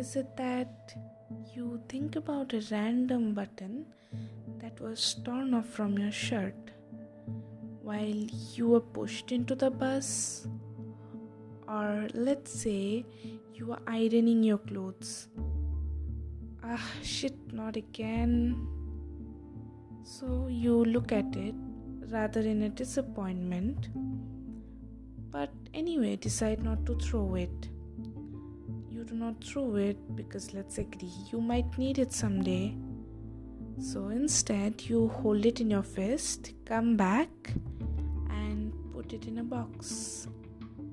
is it that you think about a random button that was torn off from your shirt while you were pushed into the bus? Or let's say you were ironing your clothes. Ah, shit, not again. So you look at it rather in a disappointment, but anyway, decide not to throw it. You do not throw it because let's agree you might need it someday. So instead, you hold it in your fist, come back, and put it in a box.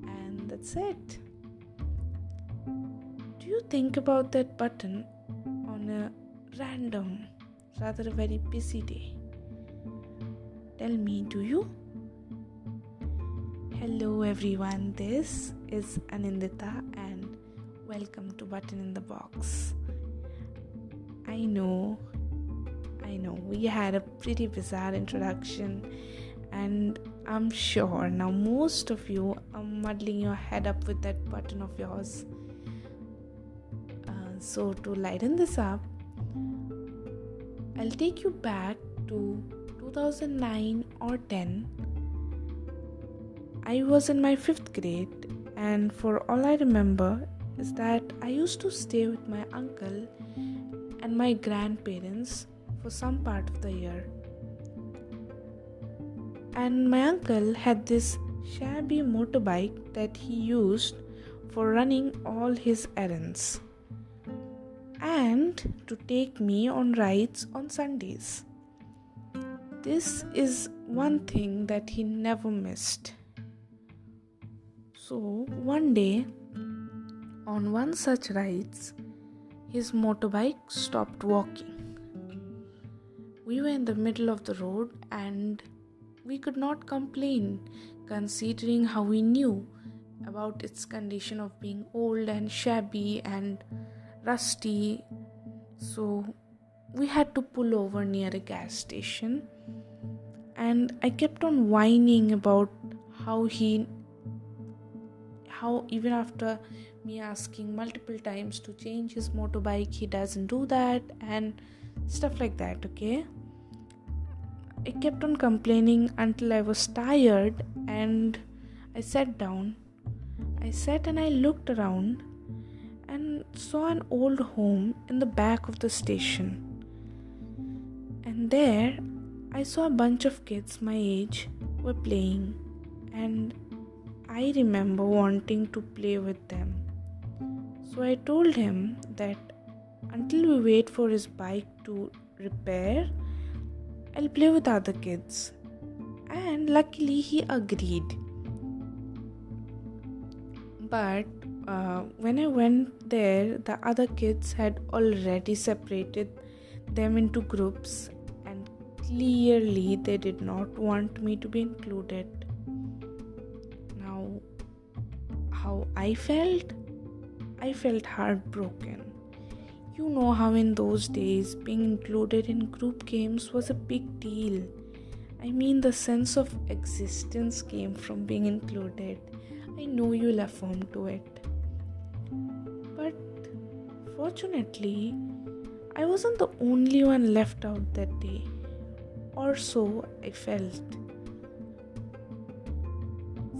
And that's it. Do you think about that button on a random, rather a very busy day? Tell me, do you? Hello, everyone. This is Anindita, and welcome to Button in the Box. I know, I know, we had a pretty bizarre introduction, and I'm sure now most of you are muddling your head up with that button of yours. Uh, so, to lighten this up, I'll take you back to 2009 or 10, I was in my fifth grade, and for all I remember is that I used to stay with my uncle and my grandparents for some part of the year. And my uncle had this shabby motorbike that he used for running all his errands and to take me on rides on Sundays. This is one thing that he never missed. So, one day, on one such rides, his motorbike stopped walking. We were in the middle of the road and we could not complain considering how we knew about its condition of being old and shabby and rusty. So, we had to pull over near a gas station and I kept on whining about how he how even after me asking multiple times to change his motorbike. He doesn't do that and stuff like that okay? I kept on complaining until I was tired and I sat down. I sat and I looked around and saw an old home in the back of the station. And there I saw a bunch of kids my age were playing, and I remember wanting to play with them. So I told him that until we wait for his bike to repair, I'll play with other kids. And luckily, he agreed. But uh, when I went there, the other kids had already separated them into groups and Clearly, they did not want me to be included. Now, how I felt? I felt heartbroken. You know how in those days being included in group games was a big deal. I mean, the sense of existence came from being included. I know you'll affirm to it. But fortunately, I wasn't the only one left out that day or so I felt.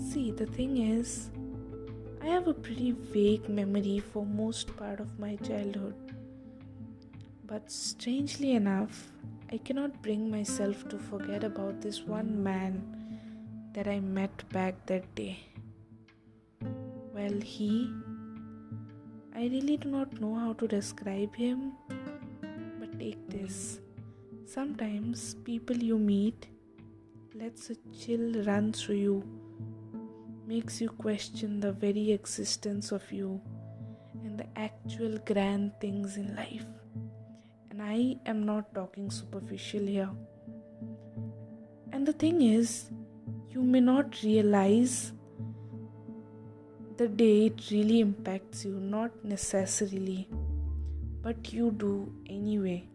See, the thing is, I have a pretty vague memory for most part of my childhood. But strangely enough, I cannot bring myself to forget about this one man that I met back that day. Well, he, I really do not know how to describe him, but take this. Sometimes people you meet lets a chill run through you, makes you question the very existence of you and the actual grand things in life. And I am not talking superficial here. And the thing is, you may not realize the day it really impacts you, not necessarily, but you do anyway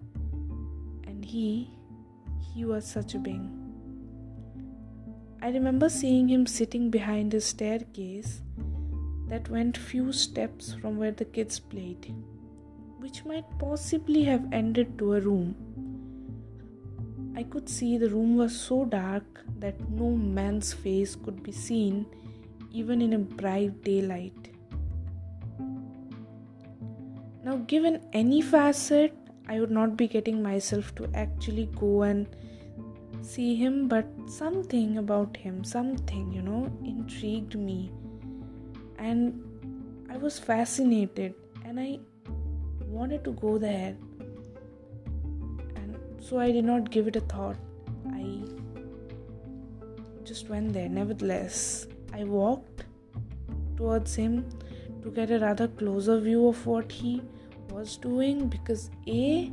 And he he was such a being. I remember seeing him sitting behind a staircase that went few steps from where the kids played. which might possibly have ended to a room. I could see the room was so dark that no man's face could be seen even in a bright daylight. Now, given any facet, I would not be getting myself to actually go and see him, but something about him, something, you know, intrigued me. And I was fascinated and I wanted to go there. And so I did not give it a thought. I just went there. Nevertheless, I walked towards him to get a rather closer view of what he was doing because A,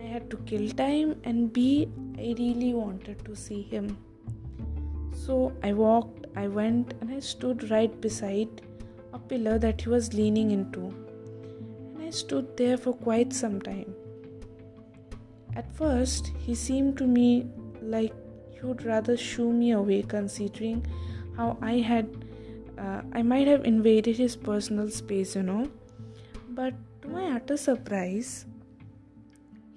I had to kill time, and B, I really wanted to see him. So I walked, I went, and I stood right beside a pillar that he was leaning into. And I stood there for quite some time. At first, he seemed to me like he would rather shoo me away, considering how I had, uh, I might have invaded his personal space, you know. But to my utter surprise,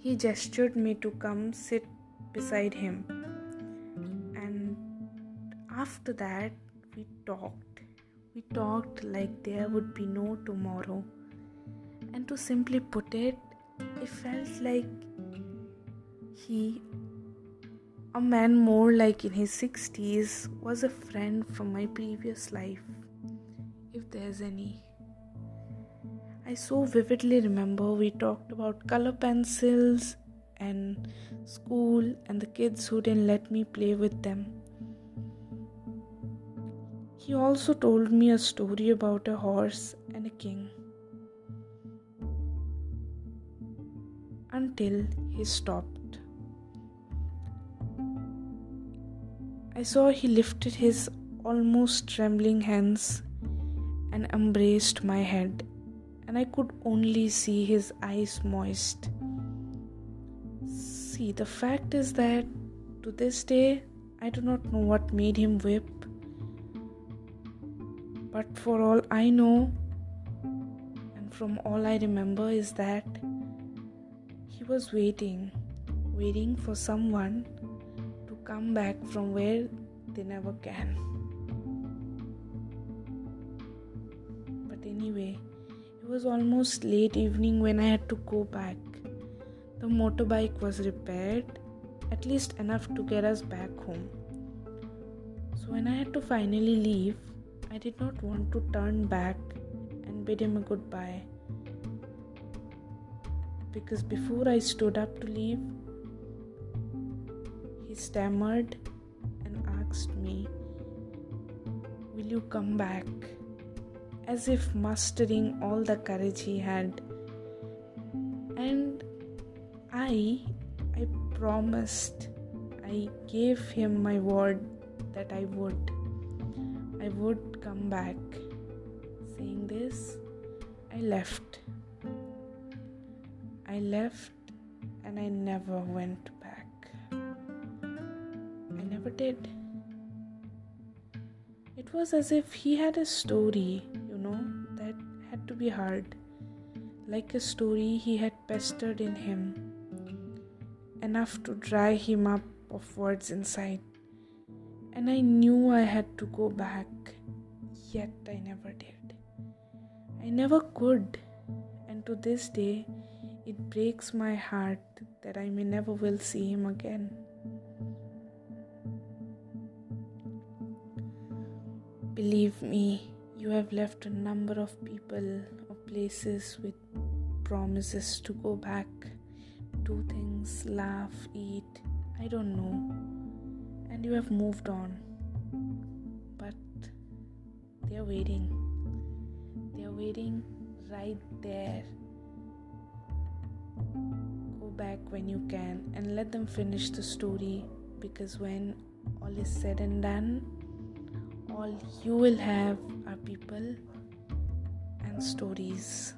he gestured me to come sit beside him. And after that, we talked. We talked like there would be no tomorrow. And to simply put it, it felt like he, a man more like in his 60s, was a friend from my previous life, if there's any. I so vividly remember we talked about color pencils and school and the kids who didn't let me play with them. He also told me a story about a horse and a king. Until he stopped. I saw he lifted his almost trembling hands and embraced my head and I could only see his eyes moist. See, the fact is that to this day, I do not know what made him whip, but for all I know, and from all I remember, is that he was waiting, waiting for someone to come back from where they never can. But anyway, it was almost late evening when I had to go back. The motorbike was repaired, at least enough to get us back home. So when I had to finally leave, I did not want to turn back and bid him a goodbye. Because before I stood up to leave, he stammered and asked me, Will you come back? As if mustering all the courage he had. And I, I promised, I gave him my word that I would. I would come back. Saying this, I left. I left and I never went back. I never did. It was as if he had a story to be heard, like a story he had pestered in him, enough to dry him up of words inside. And I knew I had to go back, yet I never did. I never could, and to this day, it breaks my heart that I may never will see him again. Believe me, you have left a number of people or places with promises to go back, do things, laugh, eat, I don't know. And you have moved on. But they are waiting. They are waiting right there. Go back when you can and let them finish the story because when all is said and done, all you will have are people and stories.